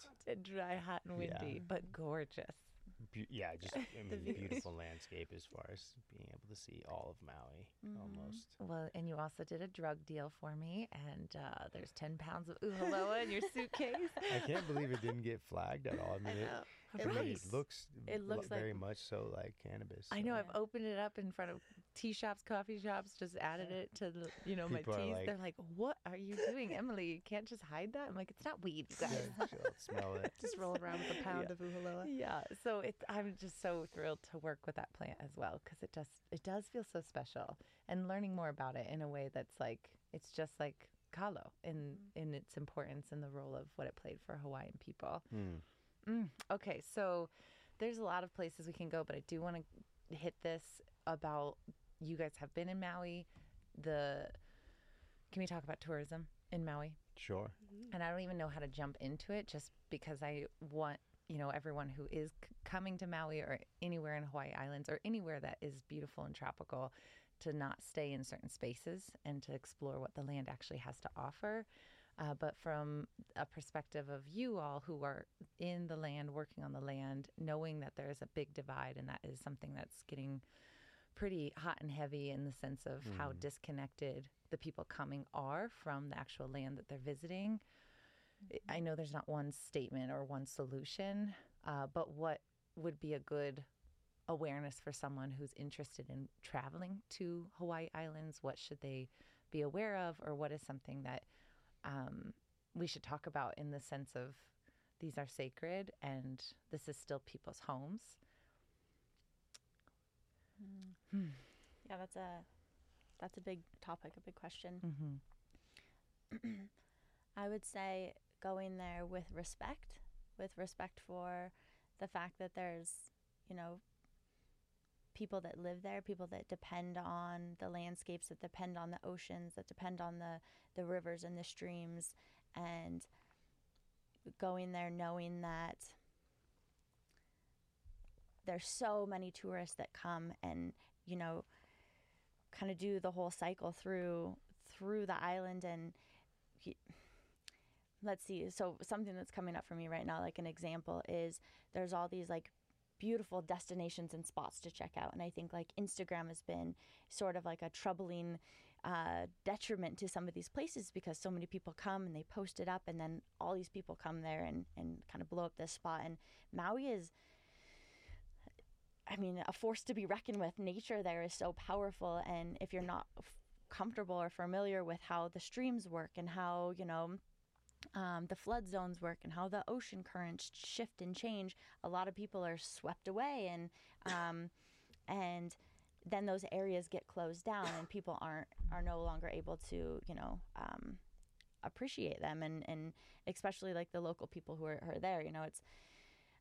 dry, hot, and Yeah. windy, but gorgeous. Be- yeah, just I mean, beautiful landscape as far as being able to see all of Maui Mhm. almost. Well, and you also did a drug deal for me, and uh, there's 10 pounds of uhaloa in your suitcase. I can't believe it didn't get flagged at all. I mean, it, Right. me, it looks It lo- like- very much so like cannabis. I know so- I've opened it up in front of tea shops, coffee shops, just added it to the, you know, People my are teas. like- They're like, "What are you doing, Emily? You can't just hide that." I'm like, "It's not weed, you guys." Yeah, smell it. Just roll around with a pound Yeah. of uhaloa. yeah, so it's I'm just so thrilled to work with that plant as well because it just it does feel so special and learning more about it in a way that's like it's just like kalo in in its importance and the role of what it played for Hawaiian people. Hmm. Mm, okay, so there's a lot of places we can go, but I do want to hit this about you guys have been in Maui. the can we talk about tourism in Maui? Sure. And I don't even know how to jump into it just because I want, you know, everyone who is c- coming to Maui or anywhere in Hawaii Islands or anywhere that is beautiful and tropical to not stay in certain spaces and to explore what the land actually has to offer. Uh, but from a perspective of you all who are in the land, working on the land, knowing that there is a big divide and that is something that's getting pretty hot and heavy in the sense of how disconnected the people coming are from the actual land that they're visiting. I- I know there's not one statement or one solution, uh, but what would be a good awareness for someone who's interested in traveling to Hawaii Islands? What should they be aware of, or what is something that um, we should talk about in the sense of these are sacred and this is still people's homes? Yeah, that's a that's a big topic, a big question. Mm-hmm. I would say going there with respect, with respect for the fact that there's, you know, people that live there, people that depend on the landscapes, that depend on the oceans, that depend on the, the rivers and the streams, and going there knowing that there's so many tourists that come and, you know, kind of do the whole cycle through through the island and he, let's see so something that's coming up for me right now like an example is there's all these like beautiful destinations and spots to check out and i think like instagram has been sort of like a troubling uh, detriment to some of these places because so many people come and they post it up and then all these people come there and, and kind of blow up this spot and maui is I mean, a force to be reckoned with. Nature there is so powerful, and if you're not f- comfortable or familiar with how the streams work and how you know um, the flood zones work and how the ocean currents shift and change, a lot of people are swept away, and um, and then those areas get closed down, and people aren't are no longer able to you know. Um, appreciate them and and especially like the local people who are, are there you know it's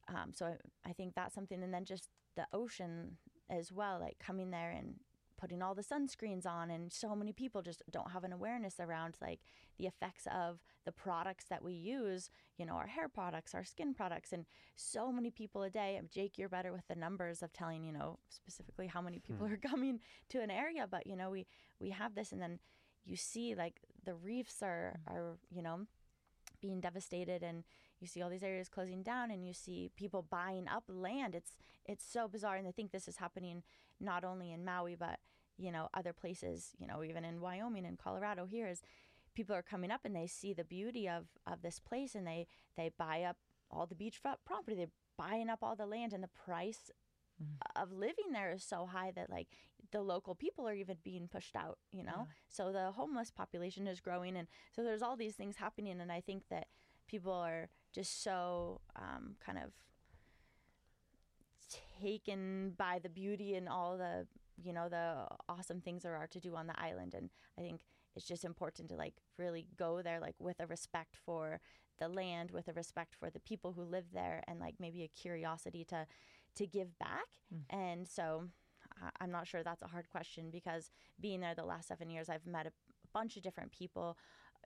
um, so I, I think that's something and then just the ocean as well like coming there and putting all the sunscreens on and so many people just don't have an awareness around like the effects of the products that we use you know our hair products our skin products and so many people a day jake you're better with the numbers of telling you know specifically how many people hmm. are coming to an area but you know we we have this and then you see like the reefs are hmm. are you know being devastated and you see all these areas closing down and you see people buying up land. It's it's so bizarre and i think this is happening not only in maui but you know other places you know even in wyoming and colorado here is people are coming up and they see the beauty of of this place and they they buy up all the beachfront property. They're buying up all the land and the price mm-hmm. of living there is so high that like the local people are even being pushed out you know? So the homeless population is growing and so there's all these things happening and i think that people are just so um, kind of taken by the beauty and all the you know the awesome things there are to do on the island. And i think it's just important to like really go there like with a respect for the land with a respect for the people who live there and like maybe a curiosity to to give back. And so i'm not sure that's a hard question because being there the last seven years i've met a bunch of different people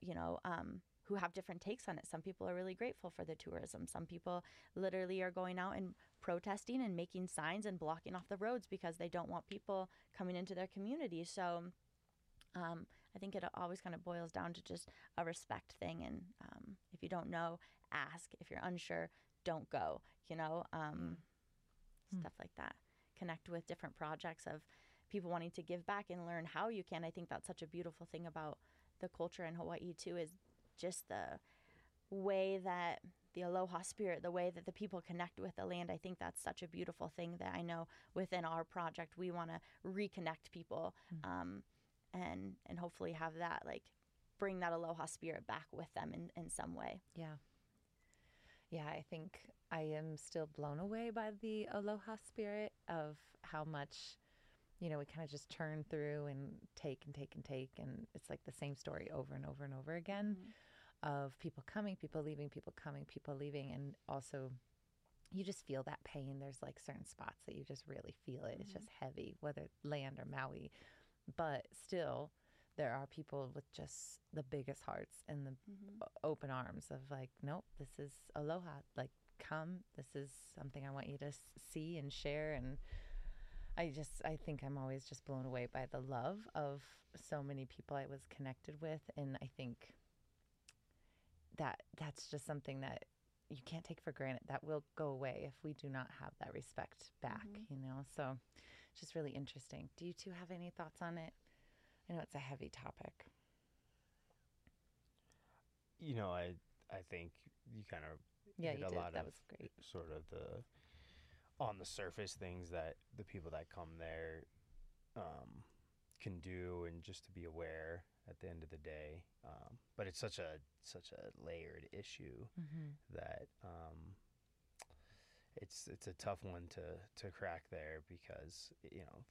you know um, who have different takes on it. Some people are really grateful for the tourism. Some people literally are going out and protesting and making signs and blocking off the roads because they don't want people coming into their community. So um, I think it always kind of boils down to just a respect thing. And um, if you don't know, ask. If you're unsure, don't go. You know, um, stuff like that. Connect with different projects of people wanting to give back and learn how you can. I think that's such a beautiful thing about the culture in Hawaii too is just the way that the aloha spirit, the way that the people connect with the land. I think that's such a beautiful thing that I know within our project we want to reconnect people, um, and and hopefully have that like bring that aloha spirit back with them in, in some way. Yeah. Yeah, I think I am still blown away by the aloha spirit of how much, you know, we kind of just turn through and take and take and take. And it's like the same story over and over and over again of people coming, people leaving, people coming, people leaving. And also, you just feel that pain. There's like certain spots that you just really feel it. It's just heavy, whether land or Maui. But still, there are people with just the biggest hearts and the Mhm. open arms of like, nope, this is aloha. Like, come. This is something I want you to s- see and share. And I just, I think I'm always just blown away by the love of so many people I was connected with. And I think that that's just something that you can't take for granted. That will go away if we do not have that respect back, Mhm. you know? So it's just really interesting. Do you two have any thoughts on it? I know it's a heavy topic. You know, I I think you kind of Yeah, hit you a did. lot That of was great. sort of the on the surface things that the people that come there um, can do and just to be aware at the end of the day. Um, but it's such a such a layered issue Mm-hmm. that um, it's it's a tough one to to crack there because you know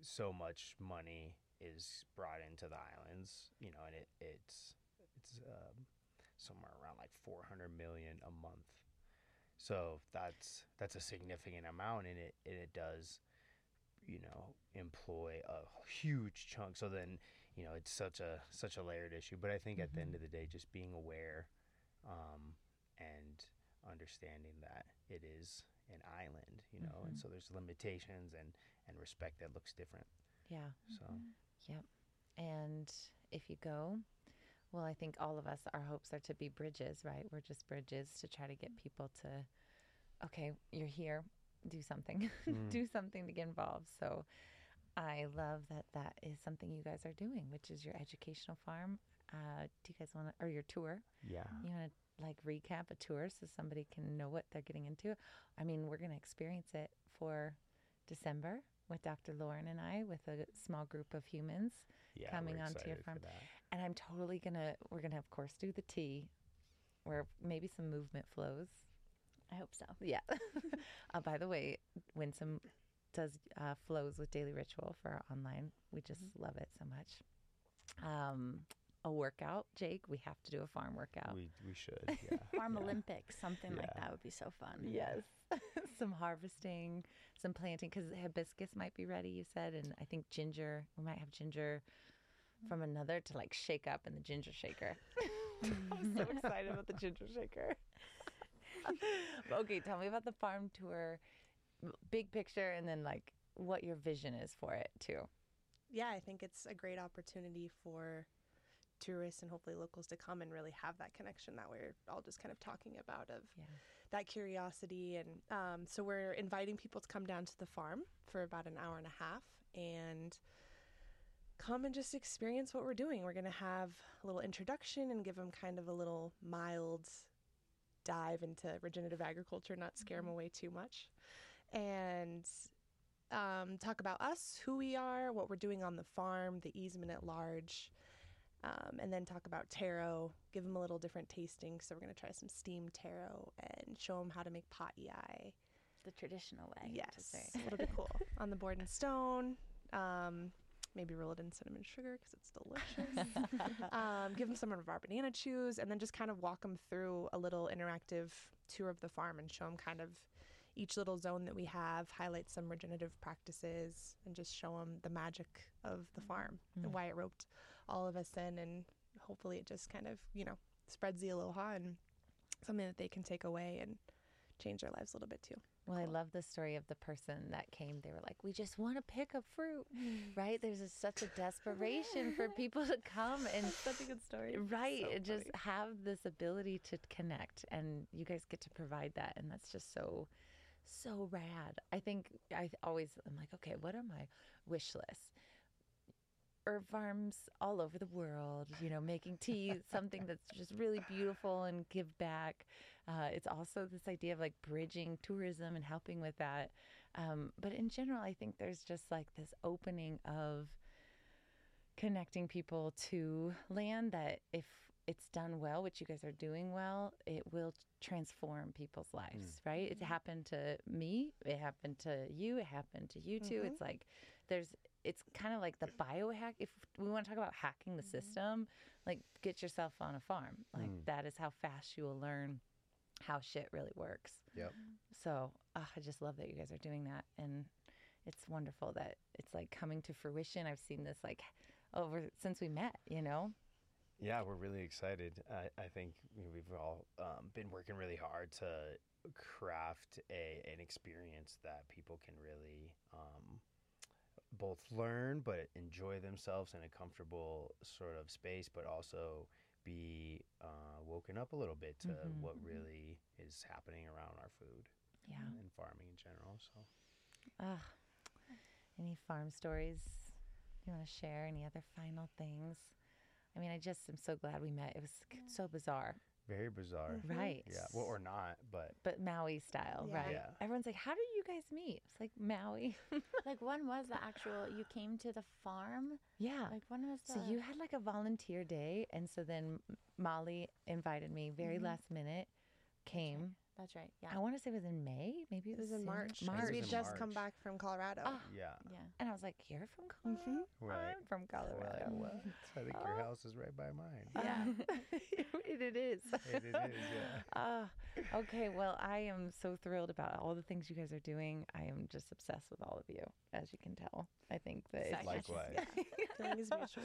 so much money is brought into the islands you know and it it's it's um, somewhere around like 400 million a month. So that's that's a significant amount and it and it does you know employ a huge chunk. So then you know it's such a such a layered issue but i think at the end Mhm. of the day just being aware um, and understanding that it is an island you know and Mhm. so there's limitations and and respect that looks different Yeah. so Yep. And if you go, well, I think all of us, our hopes are to be bridges, right? We're just bridges to try to get people to, okay, you're here, do something, Mm. do something to get involved. So I love that that is something you guys are doing, which is your educational farm. Uh, do you guys want to, or your tour? yeah You want to like recap a tour so somebody can know what they're getting into? I mean, we're going to experience it for December with Dr. Lauren and I with a small group of humans. yeah coming onto your farm. And I'm totally going to, we're going to, of course, do the tea where maybe some movement flows. I hope so. Yeah. uh, by the way, Winsome does uh, flows with Daily Ritual for our online. We just love it so much. Um, a workout, Jake. We have to do a farm workout. we we should yeah Farm yeah. Olympics, something like that would be so fun. Yes. some harvesting, some planting, because hibiscus might be ready, you said. And I think ginger, we might have ginger from another to like shake up in the ginger shaker. I'm so excited about the ginger shaker. Okay, tell me about the farm tour, m- big picture, and then like what your vision is for it too. yeah, I think it's a great opportunity for tourists and hopefully locals to come and really have that connection that we're all just kind of talking about of Yeah. that curiosity. And um, so we're inviting people to come down to the farm for about an hour and a half and come and just experience what we're doing. We're going to have a little introduction and give them kind of a little mild dive into regenerative agriculture, not scare them away too much. And um, talk about us, who we are, what we're doing on the farm, the easement at large, um, and then talk about taro, give them a little different tasting. So we're going to try some steamed taro and show them how to make pa'i'ai. The traditional way. Yes, say. it'll be cool. on the board and stone. Um, maybe roll it in cinnamon sugar because it's delicious. um, give them some of our banana chews, and then just kind of walk them through a little interactive tour of the farm and show them kind of each little zone that we have, highlight some regenerative practices, and just show them the magic of the farm Mm. and why it roped all of us in. And hopefully, it just kind of, you know, spreads the aloha and something that they can take away and change their lives a little bit too. Well, I love the story of the person that came. They were like, "We just want to pick up fruit." right? There's a, such a desperation for people to come and Such a good story. right, So just have this ability to connect, and you guys get to provide that, and that's just so, so rad. I think I always I'm like, okay, what are my wish lists? Herb farms all over the world, you know, making tea, something that's just really beautiful and give back. Uh, it's also this idea of like bridging tourism and helping with that. Um, but in general, I think there's just like this opening of connecting people to land that if it's done well, which you guys are doing well, it will transform people's lives, right? It happened to me, it happened to you, it happened to you too. Mhm. It's like there's it's kind of like the biohack. If we want to talk about hacking the system, like get yourself on a farm. Like Mm. that is how fast you will learn how shit really works. Yep. So ah, I just love that you guys are doing that, and it's wonderful that it's like coming to fruition. I've seen this like over since we met. You know. Yeah, we're really excited. I, I think we- we've all um, been working really hard to craft a an experience that people can really um, both learn but enjoy themselves in a comfortable sort of space, but also be uh, woken up a little bit to Mhm. what really is happening around our food Yeah. and farming in general. So. Ugh. Any farm stories you want to share? Any other final things? I mean, I just am so glad we met. It was c- so bizarre, Very bizarre. Mhm. right? Yeah. Well, or not, but But Maui style, Yeah. right? Yeah. Everyone's like, "How did you guys meet?" It's like Maui. like when was the actual? You came to the farm. yeah. Like when was the? So you had like a volunteer day, and so then Molly invited me very Mhm. last minute. Came. That's right. Yeah. I want to say it was in May. Maybe it It was, was in sooner. March. 'cause March. We It had was in just come back from Colorado. Ah. yeah. yeah. And I was like, "You're from Colorado? Right. I'm from Colorado." Right. I think your Oh. house is right by mine. Yeah, it, it is. It, it is, yeah. Ah, okay. Well, I am so thrilled about all the things you guys are doing. I am just obsessed with all of you, as you can tell. I think that it's Second. Likewise. Feeling is mutual.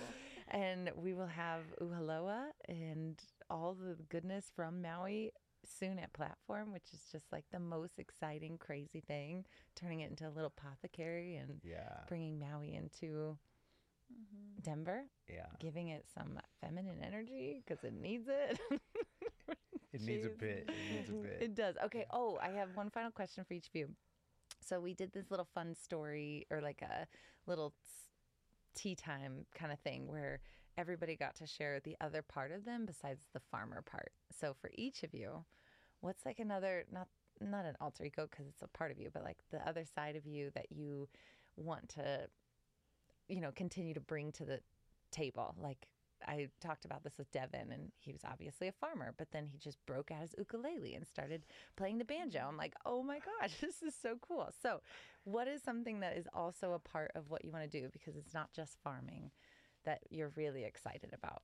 and we will have Uhaloa and all the goodness from Maui soon at platform, which is just like the most exciting, crazy thing, turning it into a little apothecary and Yeah. bringing Maui into Mhm. Denver, Yeah. giving it some feminine energy because it needs it. It needs a bit. It needs a bit. It does. Okay. Oh, I have one final question for each of you. So we did this little fun story or like a little tea time kind of thing where everybody got to share the other part of them besides the farmer part. So for each of you, what's like another not not an alter ego because it's a part of you, but like the other side of you that you want to you know continue to bring to the table like I talked about this with Devin, and he was obviously a farmer, but then he just broke out his ukulele and started playing the banjo. I'm like, oh my gosh, this is so cool. So, what is something that is also a part of what you want to do because it's not just farming that you're really excited about?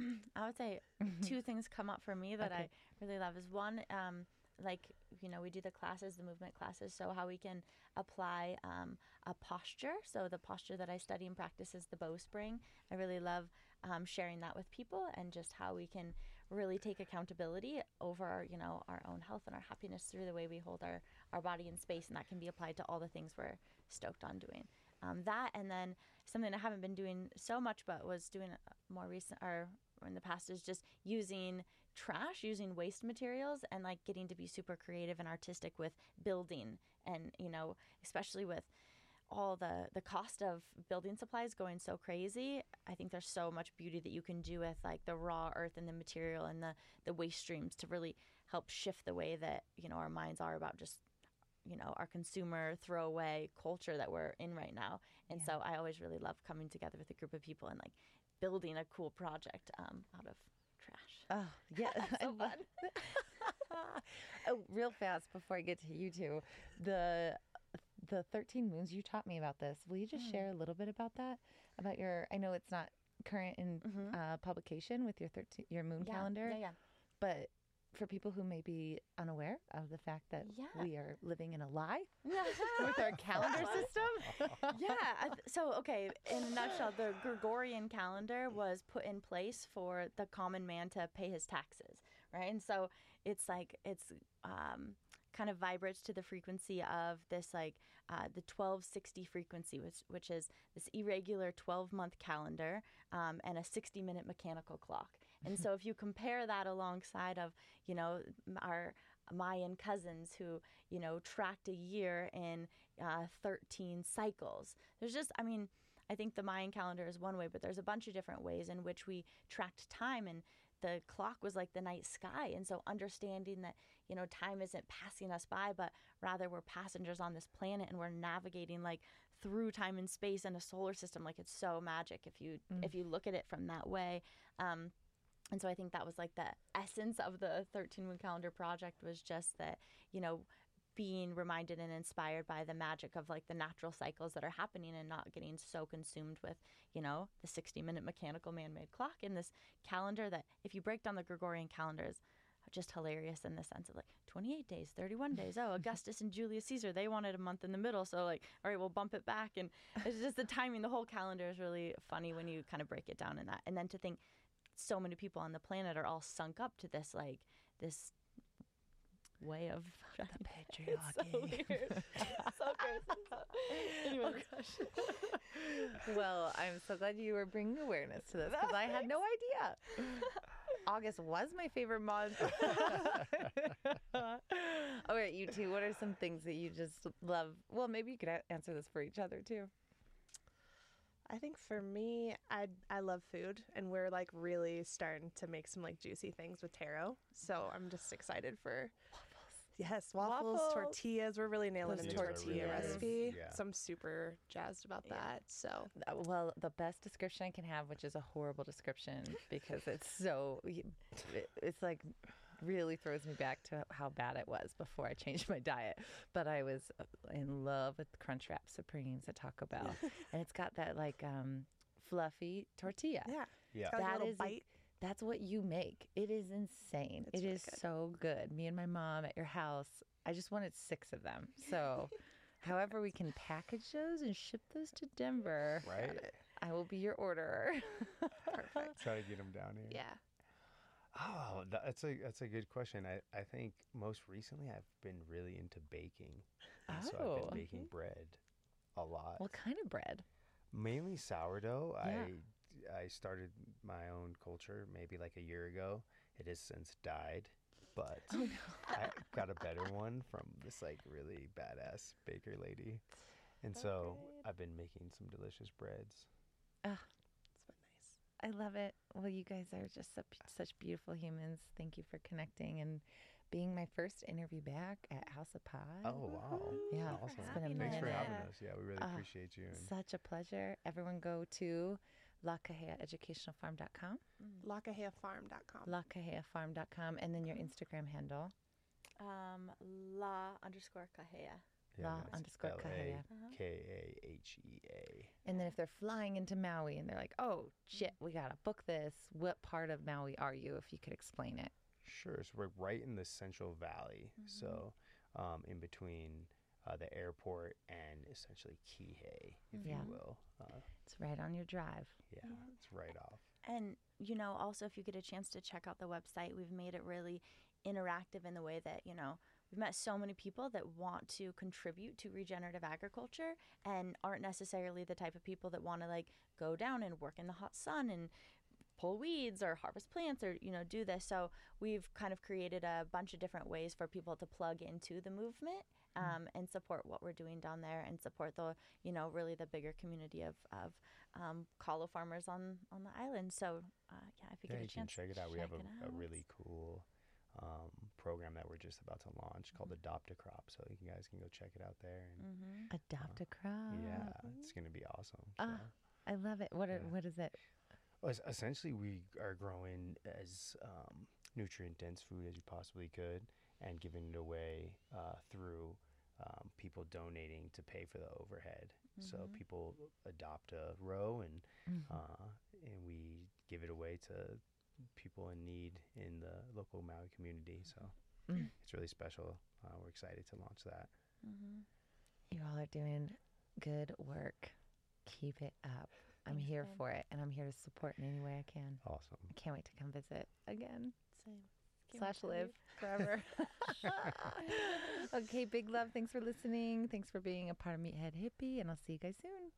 I would say two things come up for me that Okay. I really love is one, um, like you know, we do the classes, the movement classes, so how we can apply um, a posture. So the posture that I study and practice is the bowspring. I really love um, sharing that with people and just how we can really take accountability over you know our own health and our happiness through the way we hold our our body in space, and that can be applied to all the things we're stoked on doing. Um, that and then something I haven't been doing so much, but was doing uh, more recent or in the past is just using trash, using waste materials, and like getting to be super creative and artistic with building, and you know, especially with all the the cost of building supplies going so crazy i think there's so much beauty that you can do with like the raw earth and the material and the the waste streams to really help shift the way that you know our minds are about just you know our consumer throwaway culture that we're in right now and Yeah. so i always really love coming together with a group of people and like building a cool project um, out of trash Oh, yeah. So love- oh, real fast before I get to you two, the the 13 moons you taught me about this. Will you just Mm. share a little bit about that? About your I know it's not current in Mhm. uh, publication with your 13 your moon yeah, calendar, yeah yeah but for people who may be unaware of the fact that Yeah. we are living in a lie with our calendar system. yeah. So, okay, in a nutshell, the Gregorian calendar was put in place for the common man to pay his taxes, right? And so it's like, it's um, kind of vibrates to the frequency of this, like uh, the 1260 frequency, which, which is this irregular 12 month calendar um, and a 60 minute mechanical clock. And so if you compare that alongside of, you know, our Mayan cousins who, you know, tracked a year in uh, 13 cycles. There's just, I mean, I think the Mayan calendar is one way, but there's a bunch of different ways in which we tracked time and the clock was like the night sky. And so understanding that, you know, time isn't passing us by, but rather we're passengers on this planet and we're navigating like through time and space and a solar system. Like it's so magic if you Mm. if you look at it from that way. Um, and so I think that was like the essence of the 13 moon calendar project was just that, you know, being reminded and inspired by the magic of like the natural cycles that are happening and not getting so consumed with, you know, the 60 minute mechanical man made clock in this calendar that if you break down the Gregorian calendars, just hilarious in the sense of like 28 days, 31 days. Oh, Augustus and Julius Caesar, they wanted a month in the middle. So, like, all right, we'll bump it back. And it's just the timing, the whole calendar is really funny when you kind of break it down in that. And then to think so many people on the planet are all sunk up to this, like, this way of The It's so patriarchy. so. Anyways. Oh, well, I'm so glad you were bringing awareness to this because I had no idea. August was my favorite month. All right, you two, what are some things that you just love? Well, maybe you could answer this for each other too. I think for me, I I love food, and we're like really starting to make some like juicy things with taro. So I'm just excited for yes, waffles, Waffles. tortillas. We're really nailing Those the Those tortilla really recipe. Yeah. So I'm super jazzed about Yeah. that. So Uh, Well, the best description I can have, which is a horrible description because it's so, it- it's like really throws me back to how bad it was before I changed my diet. But I was in love with Crunchwrap Supremes at Taco Bell. and it's got that like um, fluffy tortilla. yeah, Yeah. got like a little is a- bite. That's what you make. It is insane. It's It really is good. so good. Me and my mom at your house, I just wanted six of them. So, however, we can package those and ship those to Denver, Right? I will be your orderer. Perfect. Try to get them down here. Yeah. Oh, that's a that's a good question. I, I think most recently I've been really into baking. And So I've Oh. been baking bread a lot. what kind of bread? Mainly sourdough. Yeah. I I started my own culture maybe like a year ago. It has since died, but Oh, I got a better one from this like really badass baker lady. And So so. I've been making some delicious breads. It's been nice. I love it. Well, you guys are just such, such beautiful humans. Thank you for connecting and being my first interview back at House of Pie. Oh wow. Yeah, Awesome. it's been a Thanks for having us. Yeah, we really Ah, appreciate you. And Such a pleasure. Everyone go to lakaheaeducationalfarm.com, LaKaheaFarm.com. lakaheafarm.com, and then your Instagram handle. Um, la underscore kahea. yeah, La it's underscore L A Kahea. Uh-huh. K A H E A. And then if they're flying into Maui and they're like, oh, shit, we got to book this, what part of Maui are you, if you could explain it? Sure. So we're right in the Central Valley. So um, in between uh, the airport and essentially Kihei, if Yeah. you will. Uh, It's right on your drive. yeah, it's right off. And, you know, also if you get a chance to check out the website, we've made it really interactive in the way that, you know, we've met so many people that want to contribute to regenerative agriculture and aren't necessarily the type of people that want to like go down and work in the hot sun and pull weeds or harvest plants or you know do this. So we've kind of created a bunch of different ways for people to plug into the movement um, and support what we're doing down there and support the you know really the bigger community of, of um, kalo farmers on on the island. So uh, yeah if you Yeah, get a you can chance check it out. We have a, a really cool um, program that we're just about to launch called Mm-hmm. Adopt a Crop. So you guys can go check it out there. And hmm Adopt a crop. yeah, it's going to be awesome. Ah, so. I love it. What, are, Yeah. what is it? Well, essentially, we are growing as um, nutrient dense food as you possibly could and giving it away uh, through um, people donating to pay for the overhead. So Mhm. people adopt a row and Mhm. uh, and we give it away to people in need in the local Maui community. So Mm. it's really special. Uh, we're excited to launch that. hmm You all are doing good work. Keep it up. I'm Thanks, here babe. for it, and I'm here to support in any way I can. Awesome. I can't wait to come visit again. Same. Can't Slash live forever. okay, big love. Thanks for listening. Thanks for being a part of Meathead Hippie, and I'll see you guys soon.